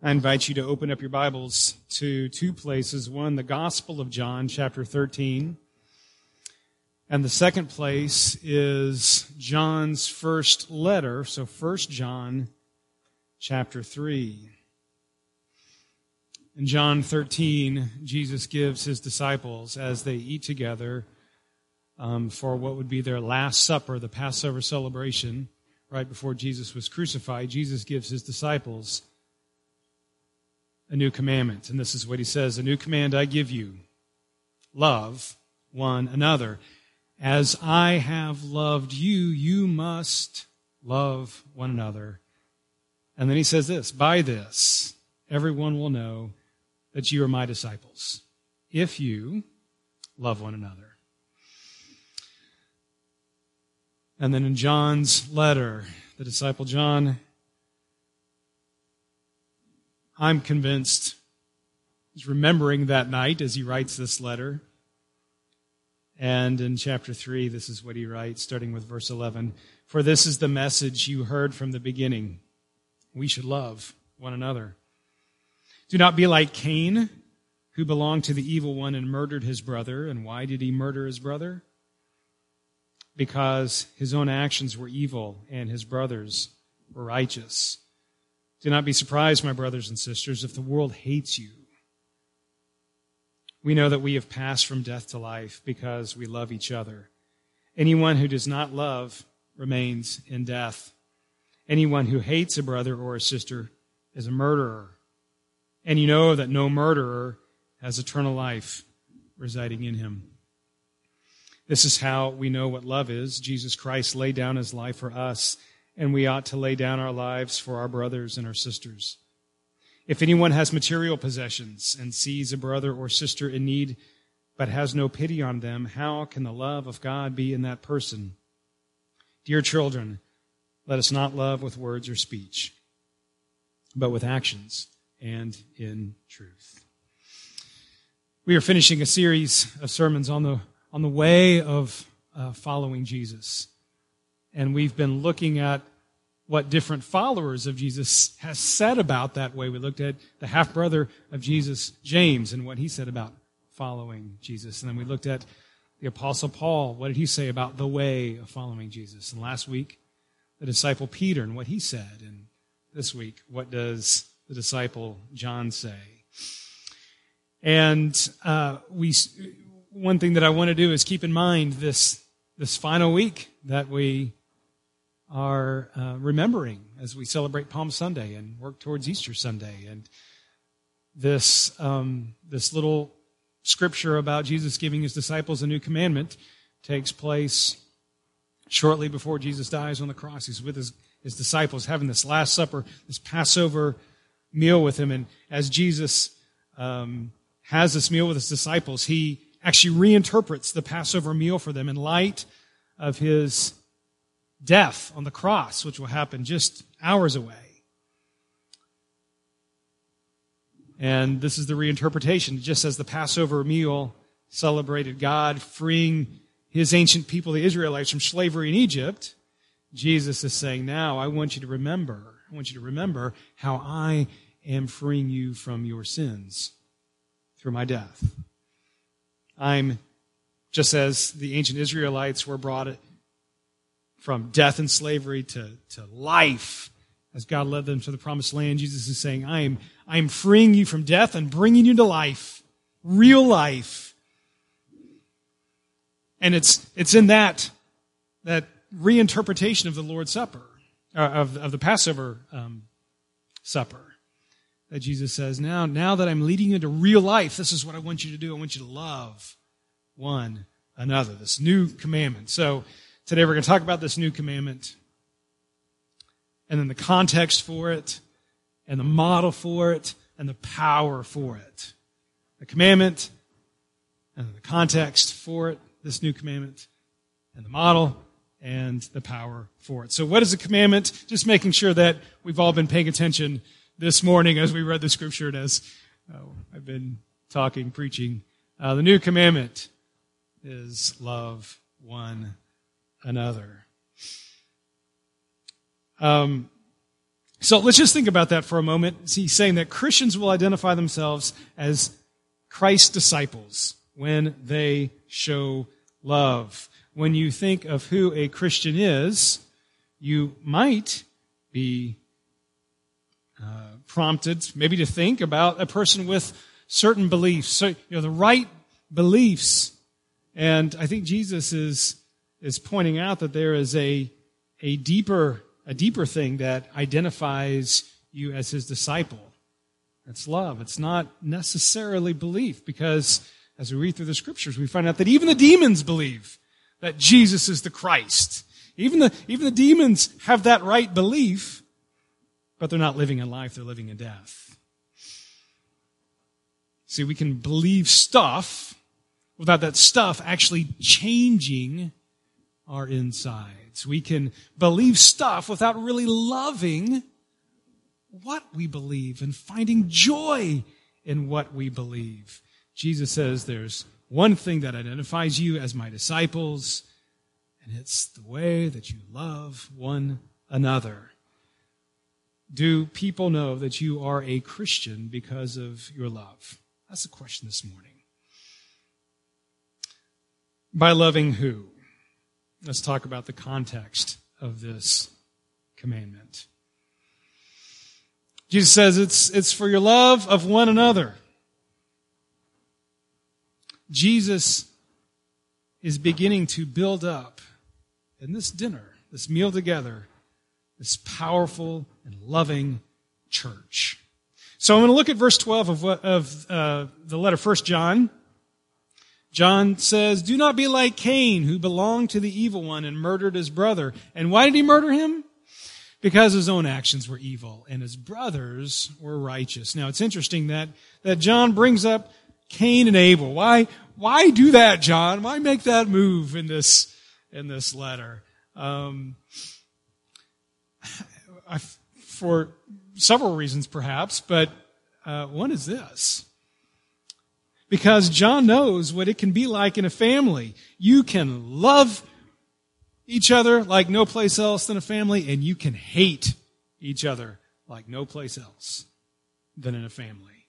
I invite you to open up your Bibles to two places. One, the Gospel of John, chapter 13. And the second place is John's first letter, so 1 John, chapter 3. In John 13, Jesus gives his disciples, as they eat together um, for what would be their Last Supper, the Passover celebration, right before Jesus was crucified, Jesus gives his disciples a new commandment. And this is what he says A new command I give you love one another. As I have loved you, you must love one another. And then he says this By this, everyone will know that you are my disciples, if you love one another. And then in John's letter, the disciple John, I'm convinced, is remembering that night as he writes this letter. And in chapter 3, this is what he writes, starting with verse 11 For this is the message you heard from the beginning. We should love one another. Do not be like Cain, who belonged to the evil one and murdered his brother. And why did he murder his brother? because his own actions were evil and his brothers were righteous. Do not be surprised, my brothers and sisters, if the world hates you. We know that we have passed from death to life because we love each other. Anyone who does not love remains in death. Anyone who hates a brother or a sister is a murderer. And you know that no murderer has eternal life residing in him. This is how we know what love is. Jesus Christ laid down his life for us, and we ought to lay down our lives for our brothers and our sisters. If anyone has material possessions and sees a brother or sister in need, but has no pity on them, how can the love of God be in that person? Dear children, let us not love with words or speech, but with actions and in truth. We are finishing a series of sermons on the on the way of uh, following Jesus. And we've been looking at what different followers of Jesus has said about that way. We looked at the half brother of Jesus, James, and what he said about following Jesus. And then we looked at the apostle Paul. What did he say about the way of following Jesus? And last week, the disciple Peter and what he said. And this week, what does the disciple John say? And uh, we one thing that I want to do is keep in mind this, this final week that we are uh, remembering as we celebrate Palm Sunday and work towards Easter Sunday. And this, um, this little scripture about Jesus giving his disciples a new commandment takes place shortly before Jesus dies on the cross. He's with his, his disciples having this Last Supper, this Passover meal with him. And as Jesus um, has this meal with his disciples, he actually reinterprets the Passover meal for them in light of his death on the cross, which will happen just hours away. And this is the reinterpretation. Just as the Passover meal celebrated God freeing his ancient people, the Israelites, from slavery in Egypt, Jesus is saying, now I want you to remember, I want you to remember how I am freeing you from your sins through my death. I'm just as the ancient Israelites were brought from death and slavery to, to life as God led them to the promised land. Jesus is saying, I am, I am freeing you from death and bringing you to life, real life. And it's, it's in that, that reinterpretation of the Lord's Supper, uh, of, of the Passover um, supper, that Jesus says, now, now that I'm leading you into real life, this is what I want you to do. I want you to love one another. This new commandment. So today we're going to talk about this new commandment and then the context for it and the model for it and the power for it. The commandment and the context for it, this new commandment, and the model and the power for it. So what is a commandment? Just making sure that we've all been paying attention this morning as we read the scripture and as oh, I've been talking, preaching. Uh, the new commandment is love one another. Um, So let's just think about that for a moment. He's saying that Christians will identify themselves as Christ's disciples when they show love. When you think of who a Christian is, you might be uh, prompted maybe to think about a person with certain beliefs, so, you know, the right beliefs. And I think Jesus is, is pointing out that there is a, a deeper, a deeper thing that identifies you as his disciple. It's love. It's not necessarily belief because as we read through the scriptures, we find out that even the demons believe that Jesus is the Christ. Even the, even the demons have that right belief, but they're not living in life, they're living in death. See, we can believe stuff without that stuff actually changing our insides. We can believe stuff without really loving what we believe and finding joy in what we believe. Jesus says there's one thing that identifies you as my disciples, and it's the way that you love one another. Do people know that you are a Christian because of your love? That's the question this morning. By loving who? Let's talk about the context of this commandment. Jesus says it's, it's for your love of one another. Jesus is beginning to build up in this dinner, this meal together, this powerful and loving church. So I'm going to look at verse 12 of, what, of uh, the letter 1 John. John says, Do not be like Cain, who belonged to the evil one and murdered his brother. And why did he murder him? Because his own actions were evil and his brothers were righteous. Now it's interesting that, that John brings up Cain and Abel. Why, why do that, John? Why make that move in this, in this letter? Um, I, for several reasons, perhaps, but uh, one is this. Because John knows what it can be like in a family. You can love each other like no place else than a family, and you can hate each other like no place else than in a family.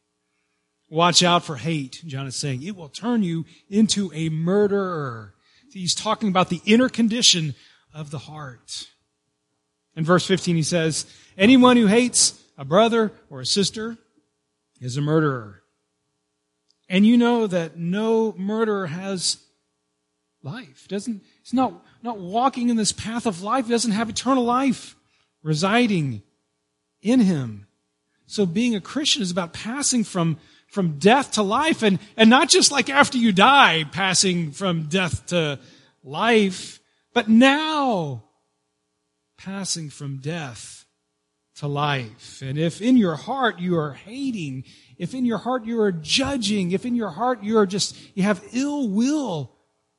Watch out for hate, John is saying. It will turn you into a murderer. He's talking about the inner condition of the heart. In verse 15, he says, Anyone who hates a brother or a sister is a murderer. And you know that no murderer has life. Doesn't, he's not, not walking in this path of life. He doesn't have eternal life residing in him. So being a Christian is about passing from from death to life and, and not just like after you die, passing from death to life, but now passing from death to life. And if in your heart you are hating, if in your heart you are judging, if in your heart you are just, you have ill will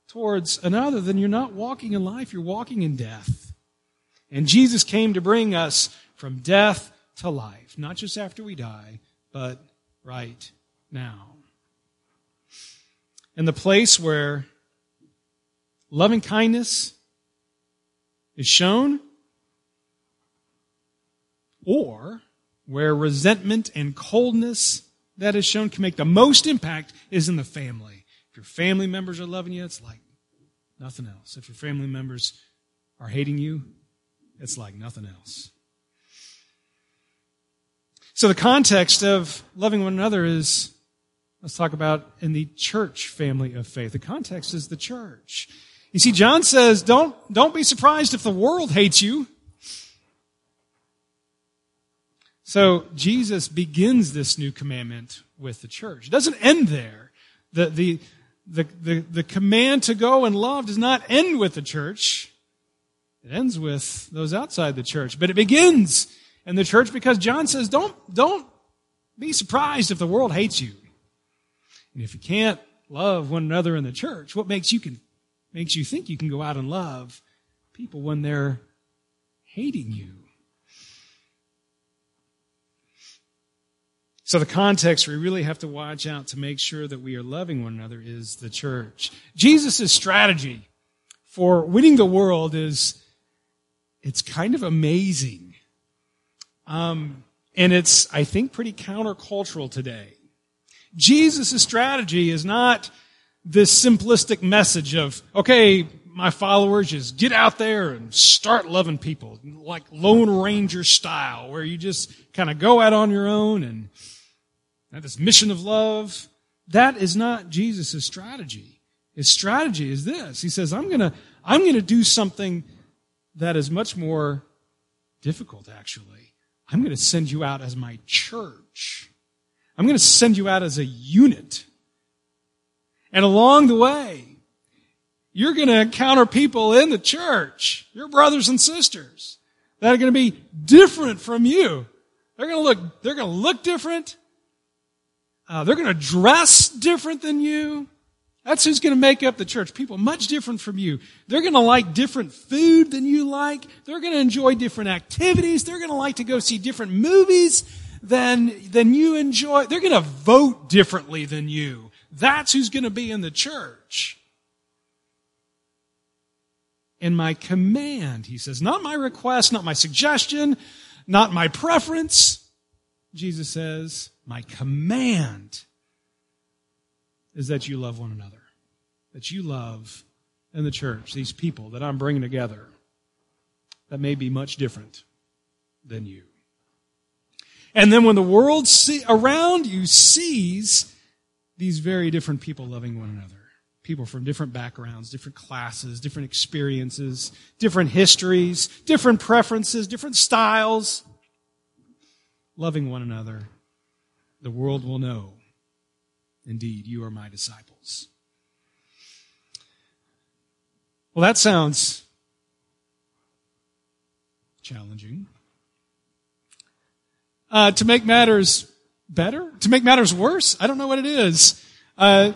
towards another, then you're not walking in life, you're walking in death. And Jesus came to bring us from death to life, not just after we die, but right now. And the place where loving kindness is shown, or where resentment and coldness that is shown can make the most impact is in the family. If your family members are loving you, it's like nothing else. If your family members are hating you, it's like nothing else. So the context of loving one another is Let's talk about in the church family of faith. The context is the church. You see, John says, don't, don't be surprised if the world hates you. So Jesus begins this new commandment with the church. It doesn't end there. The, the, the, the, the command to go and love does not end with the church. It ends with those outside the church. But it begins in the church because John says, don't, don't be surprised if the world hates you. And if you can't love one another in the church, what makes you can makes you think you can go out and love people when they're hating you? So the context we really have to watch out to make sure that we are loving one another is the church. Jesus' strategy for winning the world is it's kind of amazing. Um, and it's, I think, pretty countercultural today. Jesus' strategy is not this simplistic message of, okay, my followers, just get out there and start loving people, like Lone Ranger style, where you just kind of go out on your own and have this mission of love. That is not Jesus' strategy. His strategy is this. He says, I'm gonna, I'm gonna do something that is much more difficult, actually. I'm gonna send you out as my church. I'm gonna send you out as a unit. And along the way, you're going to encounter people in the church, your brothers and sisters, that are going to be different from you. They're going to look, they're going to look different. Uh, they're going to dress different than you. That's who's going to make up the church. People much different from you. They're going to like different food than you like. They're going to enjoy different activities. They're going to like to go see different movies than, than you enjoy. They're going to vote differently than you. That's who's going to be in the church and my command, he says, not my request, not my suggestion, not my preference. Jesus says, my command is that you love one another, that you love in the church these people that I'm bringing together that may be much different than you. And then when the world see, around you sees these very different people loving one another, people from different backgrounds, different classes, different experiences, different histories, different preferences, different styles, loving one another, the world will know indeed you are my disciples. Well, that sounds challenging. Uh, to make matters better, to make matters worse, I don't know what it is. Uh,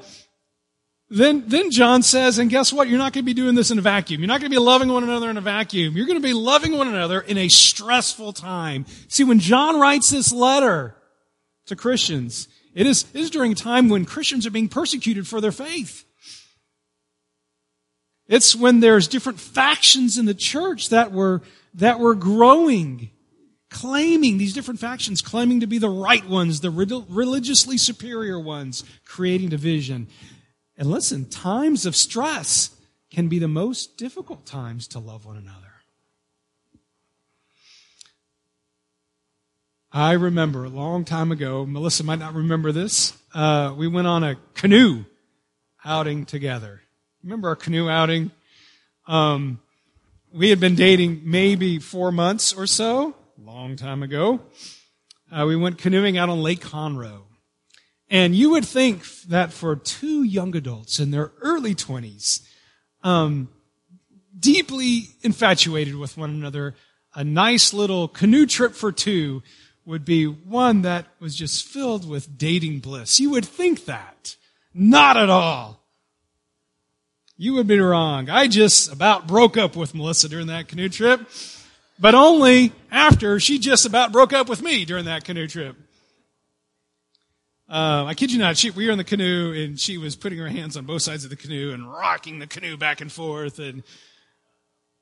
then, then John says, and guess what? You're not going to be doing this in a vacuum. You're not going to be loving one another in a vacuum. You're going to be loving one another in a stressful time. See, when John writes this letter to Christians, it is, it is during a time when Christians are being persecuted for their faith. It's when there's different factions in the church that were, that were growing, claiming, these different factions claiming to be the right ones, the religiously superior ones, creating division. And listen, times of stress can be the most difficult times to love one another. I remember a long time ago, Melissa might not remember this, uh, we went on a canoe outing together. Remember our canoe outing? Um, we had been dating maybe four months or so, long time ago. Uh, we went canoeing out on Lake Conroe. And you would think that for two young adults in their early 20s, um, deeply infatuated with one another, a nice little canoe trip for two would be one that was just filled with dating bliss. You would think that. Not at all. You would be wrong. I just about broke up with Melissa during that canoe trip, but only after she just about broke up with me during that canoe trip. Uh, I kid you not, she, we were in the canoe and she was putting her hands on both sides of the canoe and rocking the canoe back and forth and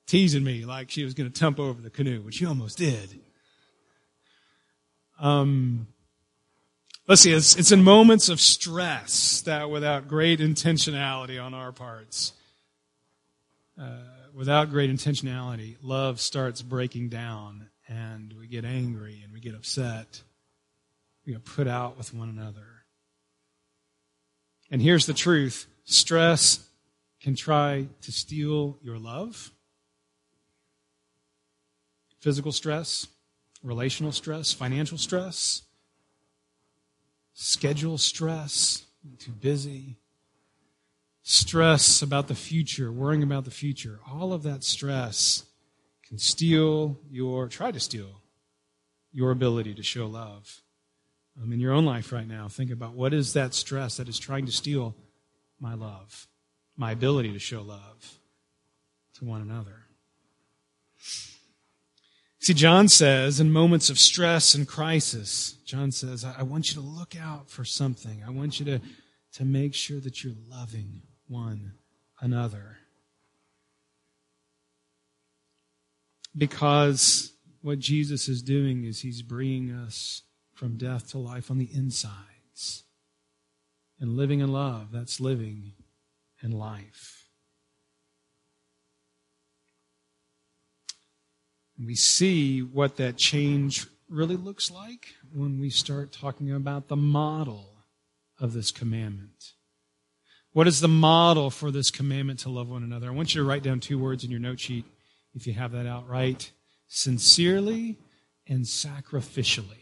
teasing me like she was going to tump over the canoe, which she almost did. Um, let's see, it's, it's in moments of stress that without great intentionality on our parts, uh, without great intentionality, love starts breaking down and we get angry and we get upset we get put out with one another. And here's the truth stress can try to steal your love. Physical stress, relational stress, financial stress, schedule stress, too busy, stress about the future, worrying about the future. All of that stress can steal your, try to steal your ability to show love um, in your own life right now, think about what is that stress that is trying to steal my love, my ability to show love to one another. See, John says in moments of stress and crisis, John says, I want you to look out for something. I want you to, to make sure that you're loving one another. Because what Jesus is doing is he's bringing us from death to life on the insides. And living in love, that's living in life. We see what that change really looks like when we start talking about the model of this commandment. What is the model for this commandment to love one another? I want you to write down two words in your note sheet if you have that out right sincerely and sacrificially.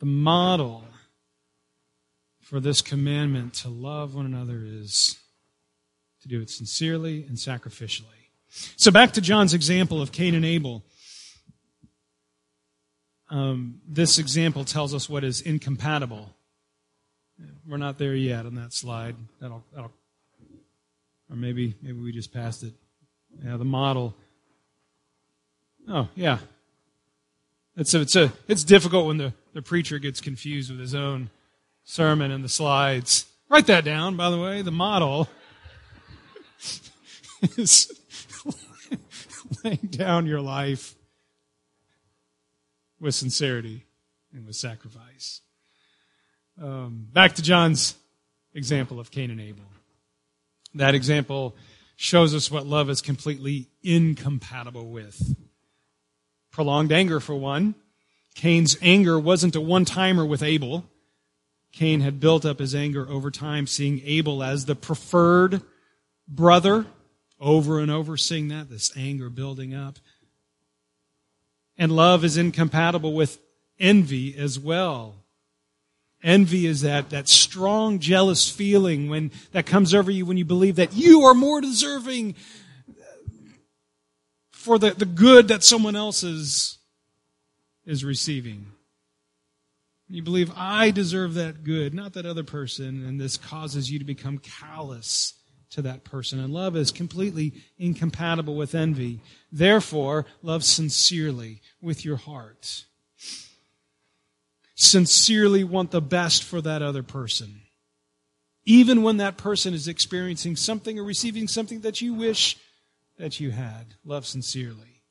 The model for this commandment to love one another is to do it sincerely and sacrificially. So back to John's example of Cain and Abel. Um, this example tells us what is incompatible. We're not there yet on that slide. That'll, that'll, or maybe maybe we just passed it. Yeah, the model. Oh yeah, it's a, it's a it's difficult when the, the preacher gets confused with his own sermon and the slides. Write that down, by the way. The model is laying down your life with sincerity and with sacrifice. Um, back to John's example of Cain and Abel. That example shows us what love is completely incompatible with. Prolonged anger, for one. Cain's anger wasn't a one timer with Abel. Cain had built up his anger over time, seeing Abel as the preferred brother. Over and over, seeing that, this anger building up. And love is incompatible with envy as well. Envy is that, that strong, jealous feeling when that comes over you when you believe that you are more deserving for the, the good that someone else is, is receiving. You believe I deserve that good, not that other person, and this causes you to become callous to that person. And love is completely incompatible with envy. Therefore, love sincerely with your heart. Sincerely want the best for that other person. Even when that person is experiencing something or receiving something that you wish that you had. Love sincerely.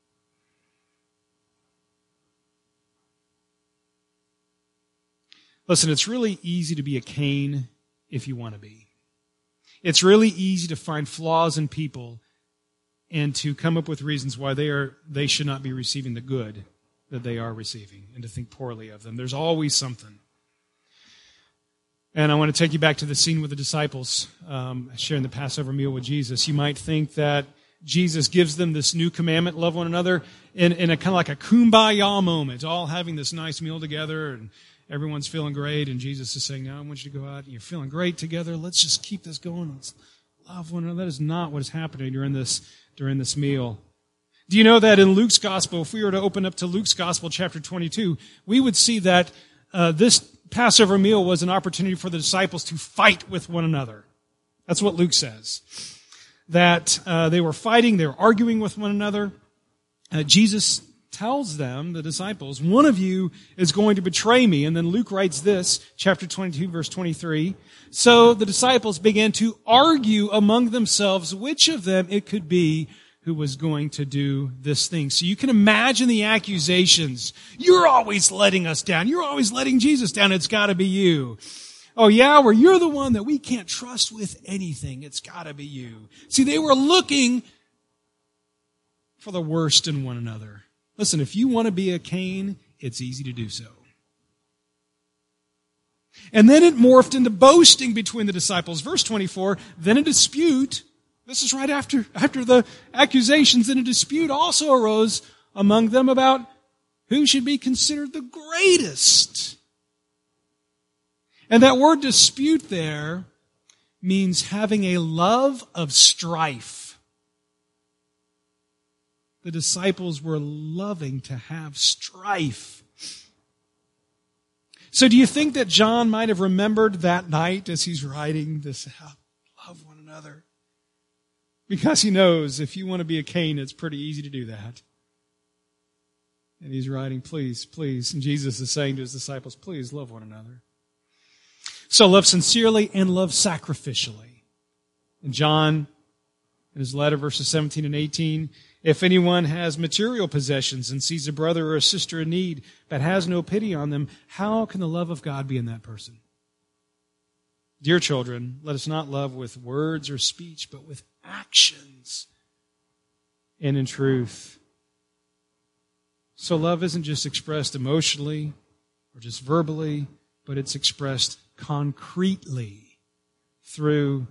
Listen, it's really easy to be a Cain if you want to be. It's really easy to find flaws in people and to come up with reasons why they are they should not be receiving the good that they are receiving and to think poorly of them. There's always something. And I want to take you back to the scene with the disciples um, sharing the Passover meal with Jesus. You might think that Jesus gives them this new commandment, love one another, in, in a kind of like a kumbaya moment, all having this nice meal together and everyone's feeling great. And Jesus is saying, now I want you to go out and you're feeling great together. Let's just keep this going. Let's love one another. That is not what is happening during this, during this meal. Do you know that in Luke's gospel, if we were to open up to Luke's gospel, chapter 22, we would see that uh, this Passover meal was an opportunity for the disciples to fight with one another. That's what Luke says that uh, they were fighting, they were arguing with one another. Uh, Jesus tells them, the disciples, one of you is going to betray me. And then Luke writes this, chapter 22, verse 23. So the disciples began to argue among themselves which of them it could be who was going to do this thing. So you can imagine the accusations. You're always letting us down. You're always letting Jesus down. It's got to be you. Oh yeah, well you're the one that we can't trust with anything. It's gotta be you. See, they were looking for the worst in one another. Listen, if you want to be a Cain, it's easy to do so. And then it morphed into boasting between the disciples. Verse 24, then a dispute, this is right after, after the accusations, then a dispute also arose among them about who should be considered the greatest. And that word dispute there means having a love of strife. The disciples were loving to have strife. So do you think that John might have remembered that night as he's writing this, love one another? Because he knows if you want to be a Cain, it's pretty easy to do that. And he's writing, please, please. And Jesus is saying to his disciples, please love one another. So love sincerely and love sacrificially. And John, in his letter, verses 17 and 18, If anyone has material possessions and sees a brother or a sister in need, but has no pity on them, how can the love of God be in that person? Dear children, let us not love with words or speech, but with actions and in truth. So love isn't just expressed emotionally or just verbally, but it's expressed concretely through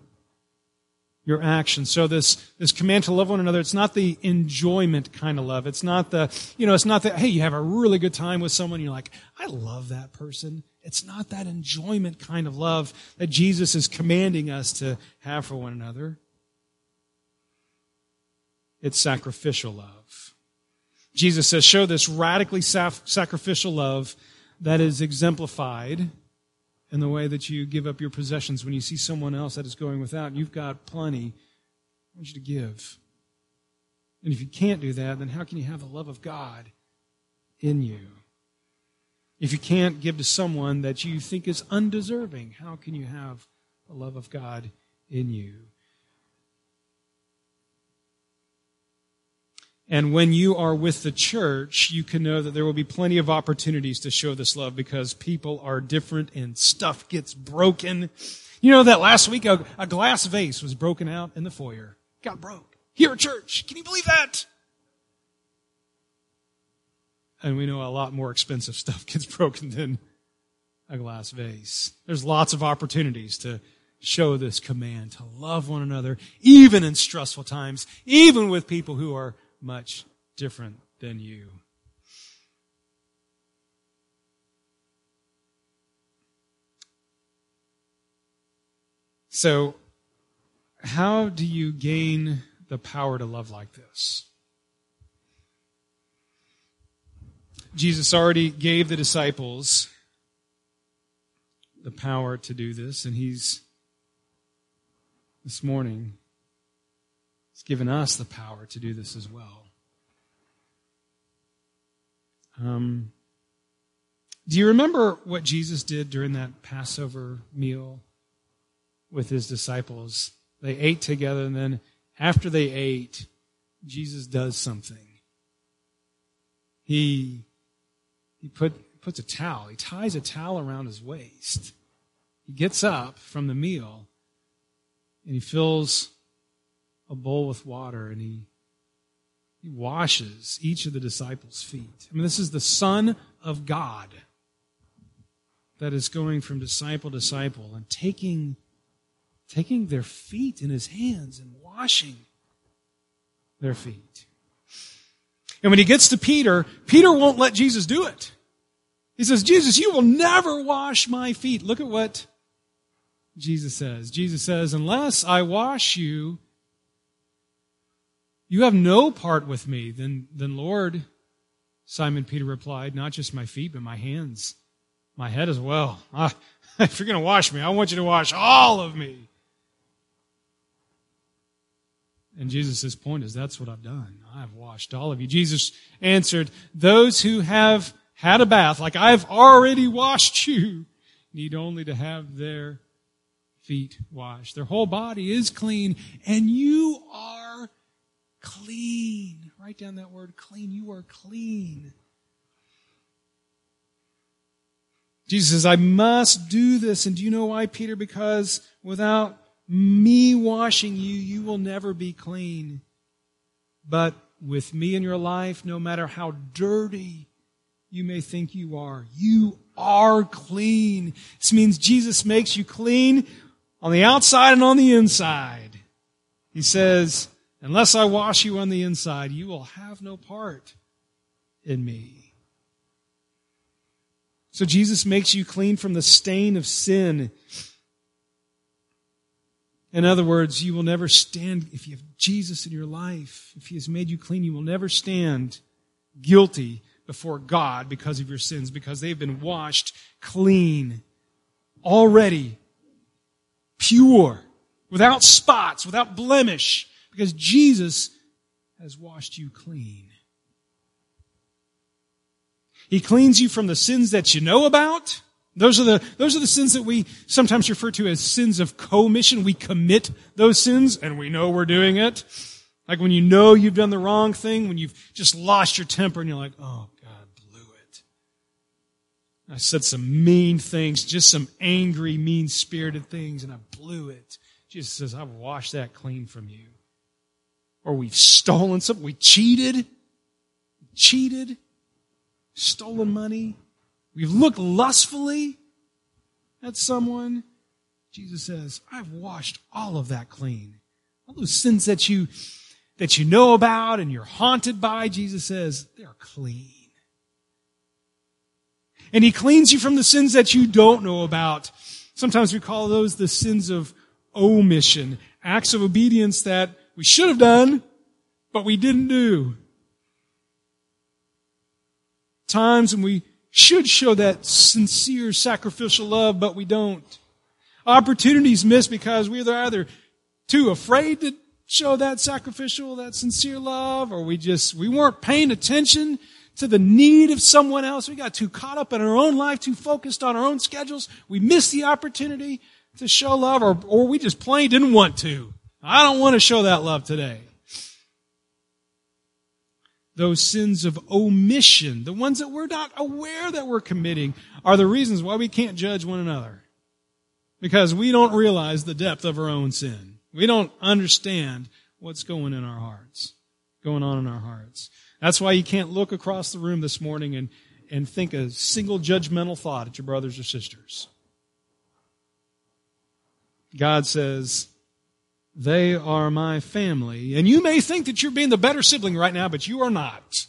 your actions. So this, this command to love one another, it's not the enjoyment kind of love. It's not the, you know, it's not that, hey, you have a really good time with someone, you're like, I love that person. It's not that enjoyment kind of love that Jesus is commanding us to have for one another. It's sacrificial love. Jesus says, show this radically sacrificial love that is exemplified in the way that you give up your possessions when you see someone else that is going without. and You've got plenty. I want you to give. And if you can't do that, then how can you have the love of God in you? If you can't give to someone that you think is undeserving, how can you have the love of God in you? And when you are with the church, you can know that there will be plenty of opportunities to show this love because people are different and stuff gets broken. You know that last week a, a glass vase was broken out in the foyer. Got broke. Here at church. Can you believe that? And we know a lot more expensive stuff gets broken than a glass vase. There's lots of opportunities to show this command to love one another, even in stressful times, even with people who are much different than you. So, how do you gain the power to love like this? Jesus already gave the disciples the power to do this, and He's this morning He's given us the power to do this as well. Um, do you remember what Jesus did during that Passover meal with his disciples? They ate together, and then after they ate, Jesus does something. He, he put, puts a towel, he ties a towel around his waist. He gets up from the meal and he fills a bowl with water and he, he washes each of the disciples' feet. I mean, this is the Son of God that is going from disciple to disciple and taking, taking their feet in his hands and washing their feet. And when he gets to Peter, Peter won't let Jesus do it. He says, Jesus, you will never wash my feet. Look at what Jesus says. Jesus says, unless I wash you, you have no part with me. Then, then Lord, Simon Peter replied, not just my feet, but my hands, my head as well. Ah, if you're going to wash me, I want you to wash all of me. And Jesus' point is, that's what I've done. I've washed all of you. Jesus answered, those who have had a bath, like I've already washed you, need only to have their feet washed. Their whole body is clean, and you are clean. Write down that word clean. You are clean. Jesus says, I must do this. And do you know why, Peter? Because without me washing you, you will never be clean. But with me in your life, no matter how dirty you may think you are, you are clean. This means Jesus makes you clean on the outside and on the inside. He says, Unless I wash you on the inside, you will have no part in me. So Jesus makes you clean from the stain of sin. In other words, you will never stand, if you have Jesus in your life, if He has made you clean, you will never stand guilty before God because of your sins, because they've been washed clean, already pure, without spots, without blemish because Jesus has washed you clean. He cleans you from the sins that you know about. Those are the, those are the sins that we sometimes refer to as sins of commission. We commit those sins and we know we're doing it. Like when you know you've done the wrong thing, when you've just lost your temper and you're like, oh, God, blew it. I said some mean things, just some angry, mean spirited things, and I blew it. Jesus says, I've washed that clean from you. Or we've stolen something, we cheated, cheated, stolen money, we've looked lustfully at someone. Jesus says, I've washed all of that clean. All those sins that you that you know about and you're haunted by, Jesus says, they're clean. And He cleans you from the sins that you don't know about. Sometimes we call those the sins of omission, acts of obedience that we should have done, but we didn't do. Times when we should show that sincere sacrificial love, but we don't. Opportunities missed because we're either too afraid to show that sacrificial, that sincere love, or we just, we weren't paying attention to the need of someone else. We got too caught up in our own life, too focused on our own schedules. We missed the opportunity to show love, or, or we just plain didn't want to. I don't want to show that love today. Those sins of omission, the ones that we're not aware that we're committing, are the reasons why we can't judge one another. Because we don't realize the depth of our own sin. We don't understand what's going in our hearts, going on in our hearts. That's why you can't look across the room this morning and, and think a single judgmental thought at your brothers or sisters. God says, they are my family. And you may think that you're being the better sibling right now, but you are not.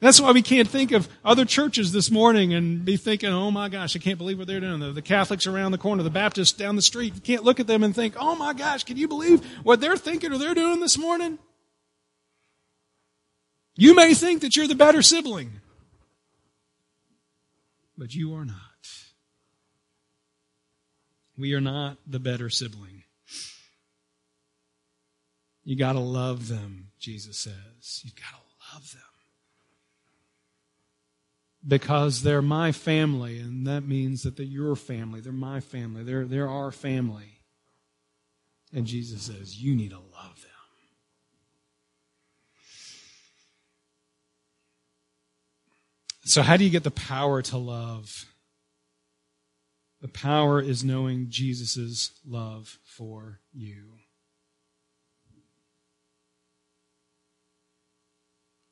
That's why we can't think of other churches this morning and be thinking, oh my gosh, I can't believe what they're doing. The, Catholics around the corner, the Baptists down the street. You can't look at them and think, oh my gosh, can you believe what they're thinking or they're doing this morning? You may think that you're the better sibling, but you are not. We are not the better sibling. You got to love them, Jesus says. You've got to love them because they're my family, and that means that they're your family. They're my family. They're, they're our family. And Jesus says, You need to love them. So, how do you get the power to love? The power is knowing Jesus' love for you.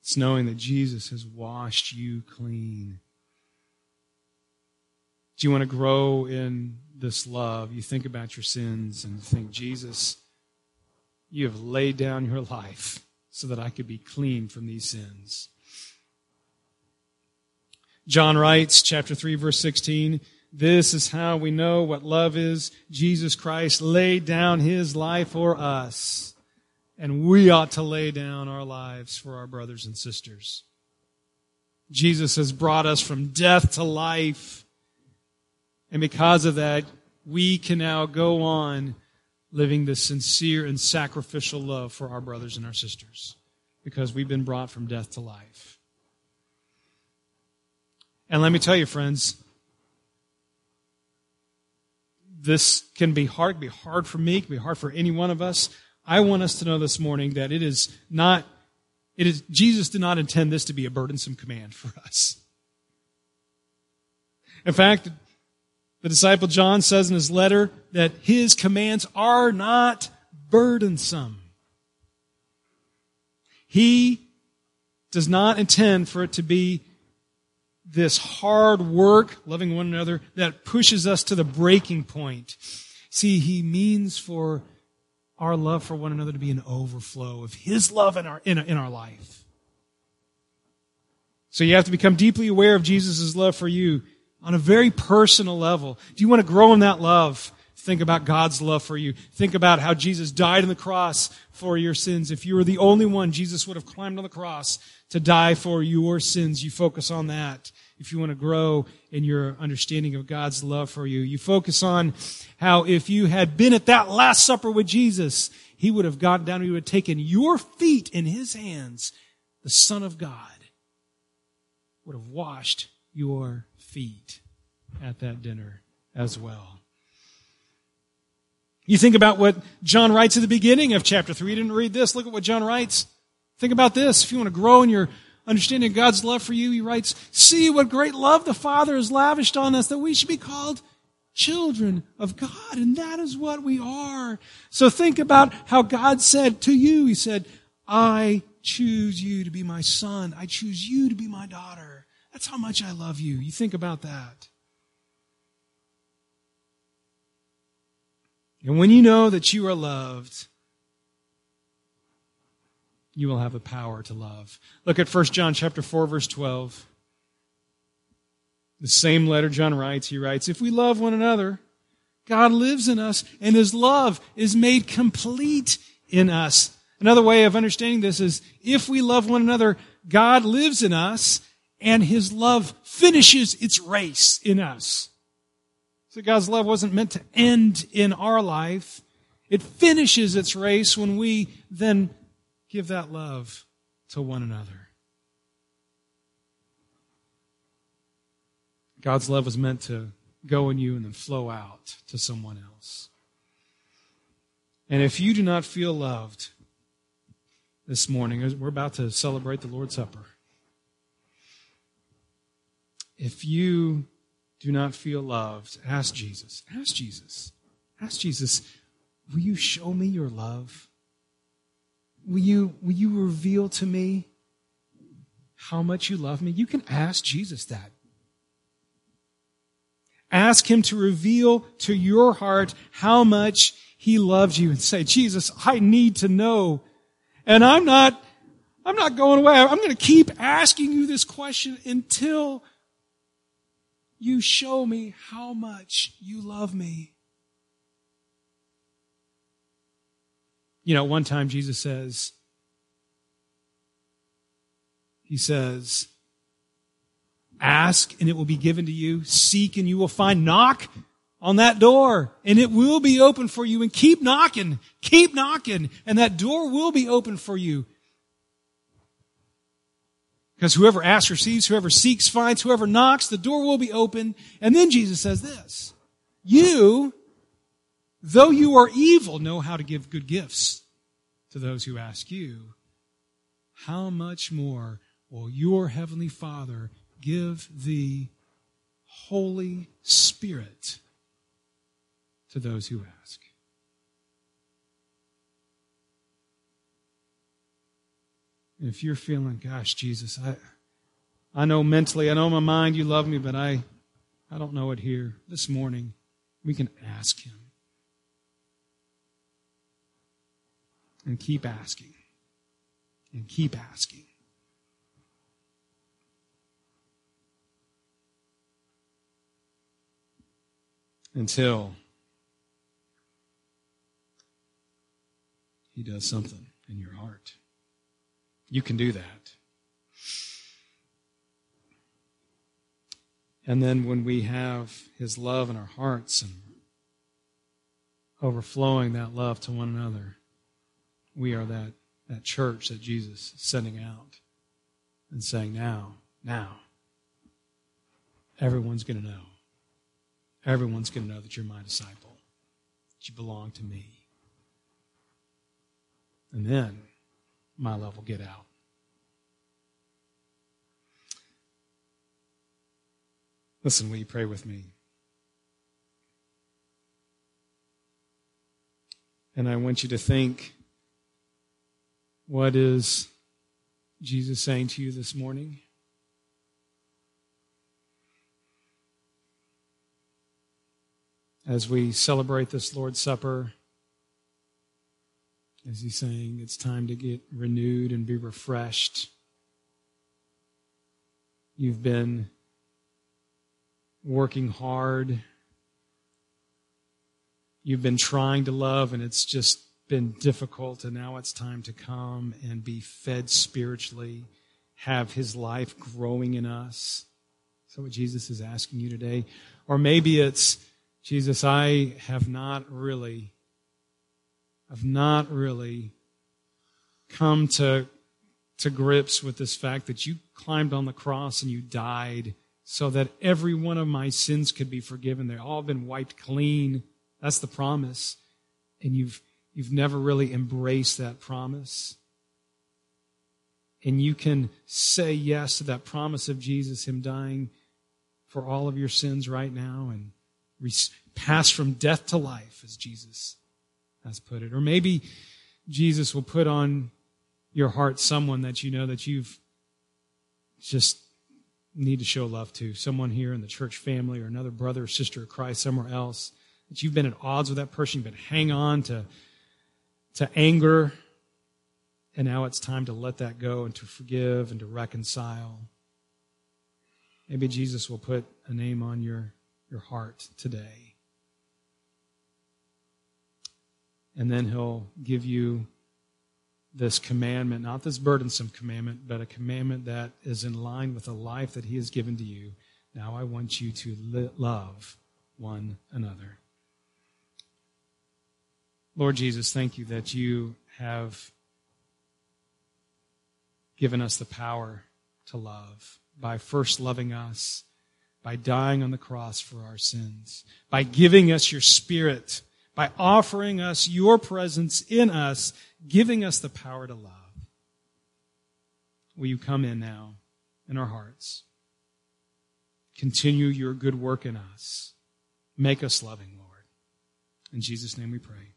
It's knowing that Jesus has washed you clean. Do you want to grow in this love? You think about your sins and think, Jesus, you have laid down your life so that I could be clean from these sins. John writes, chapter 3, verse 16, this is how we know what love is. Jesus Christ laid down his life for us and we ought to lay down our lives for our brothers and sisters. Jesus has brought us from death to life. And because of that, we can now go on living this sincere and sacrificial love for our brothers and our sisters because we've been brought from death to life. And let me tell you, friends, this can be hard, can be hard for me, can be hard for any one of us. I want us to know this morning that it is not, it is, Jesus did not intend this to be a burdensome command for us. In fact, the disciple John says in his letter that his commands are not burdensome. He does not intend for it to be this hard work, loving one another, that pushes us to the breaking point. See, he means for our love for one another to be an overflow of His love in our, in, in our life. So you have to become deeply aware of Jesus' love for you on a very personal level. Do you want to grow in that love? Think about God's love for you. Think about how Jesus died on the cross for your sins. If you were the only one, Jesus would have climbed on the cross to die for your sins. You focus on that if you want to grow in your understanding of God's love for you. You focus on how if you had been at that Last Supper with Jesus, He would have gotten down, He would have taken your feet in His hands. The Son of God would have washed your feet at that dinner as well. You think about what John writes at the beginning of chapter 3. You didn't read this. Look at what John writes. Think about this. If you want to grow in your understanding of God's love for you, he writes, See what great love the Father has lavished on us that we should be called children of God. And that is what we are. So think about how God said to you, He said, I choose you to be my son. I choose you to be my daughter. That's how much I love you. You think about that. And when you know that you are loved, you will have the power to love. Look at 1 John chapter 4 verse 12. The same letter John writes, he writes, if we love one another, God lives in us and his love is made complete in us. Another way of understanding this is if we love one another, God lives in us and his love finishes its race in us. So God's love wasn't meant to end in our life. It finishes its race when we then give that love to one another. God's love was meant to go in you and then flow out to someone else. And if you do not feel loved this morning, we're about to celebrate the Lord's Supper. If you do not feel loved, ask Jesus. Ask Jesus. Ask Jesus, will you show me your love? Will you, will you reveal to me how much you love me? You can ask Jesus that. Ask him to reveal to your heart how much he loves you and say, Jesus, I need to know. And I'm not, I'm not going away. I'm going to keep asking you this question until you show me how much you love me. You know, one time Jesus says, He says, Ask and it will be given to you. Seek and you will find. Knock on that door and it will be open for you. And keep knocking. Keep knocking. And that door will be open for you. Because whoever asks receives, whoever seeks finds, whoever knocks, the door will be open. And then Jesus says this You, though you are evil, know how to give good gifts to those who ask you. How much more will your heavenly Father give the Holy Spirit to those who ask? if you're feeling, gosh, Jesus, I, I know mentally, I know in my mind you love me, but I, I don't know it here. This morning, we can ask Him. And keep asking. And keep asking. Until He does something in your heart. You can do that. And then when we have His love in our hearts and overflowing that love to one another, we are that, that church that Jesus is sending out and saying, now, now, everyone's going to know. Everyone's going to know that you're my disciple, that you belong to me. And then my love will get out. Listen, will you pray with me? And I want you to think what is Jesus saying to you this morning? As we celebrate this Lord's Supper, is he saying it's time to get renewed and be refreshed? You've been working hard. You've been trying to love and it's just been difficult, and now it's time to come and be fed spiritually, have His life growing in us. So, what Jesus is asking you today? Or maybe it's, Jesus, I have not really I've not really come to, to grips with this fact that you climbed on the cross and you died so that every one of my sins could be forgiven. They've all been wiped clean. That's the promise. and you've, you've never really embraced that promise. And you can say yes to that promise of Jesus, Him dying for all of your sins right now and pass from death to life, as Jesus has put it. Or maybe Jesus will put on your heart someone that you know that you've just need to show love to. Someone here in the church family or another brother or sister of Christ somewhere else. That you've been at odds with that person, you've been hang on to, to anger, and now it's time to let that go and to forgive and to reconcile. Maybe Jesus will put a name on your, your heart today. And then he'll give you this commandment, not this burdensome commandment, but a commandment that is in line with the life that he has given to you. Now I want you to love one another. Lord Jesus, thank you that you have given us the power to love by first loving us, by dying on the cross for our sins, by giving us your spirit, by offering us your presence in us, giving us the power to love. Will you come in now in our hearts? Continue your good work in us. Make us loving, Lord. In Jesus' name we pray.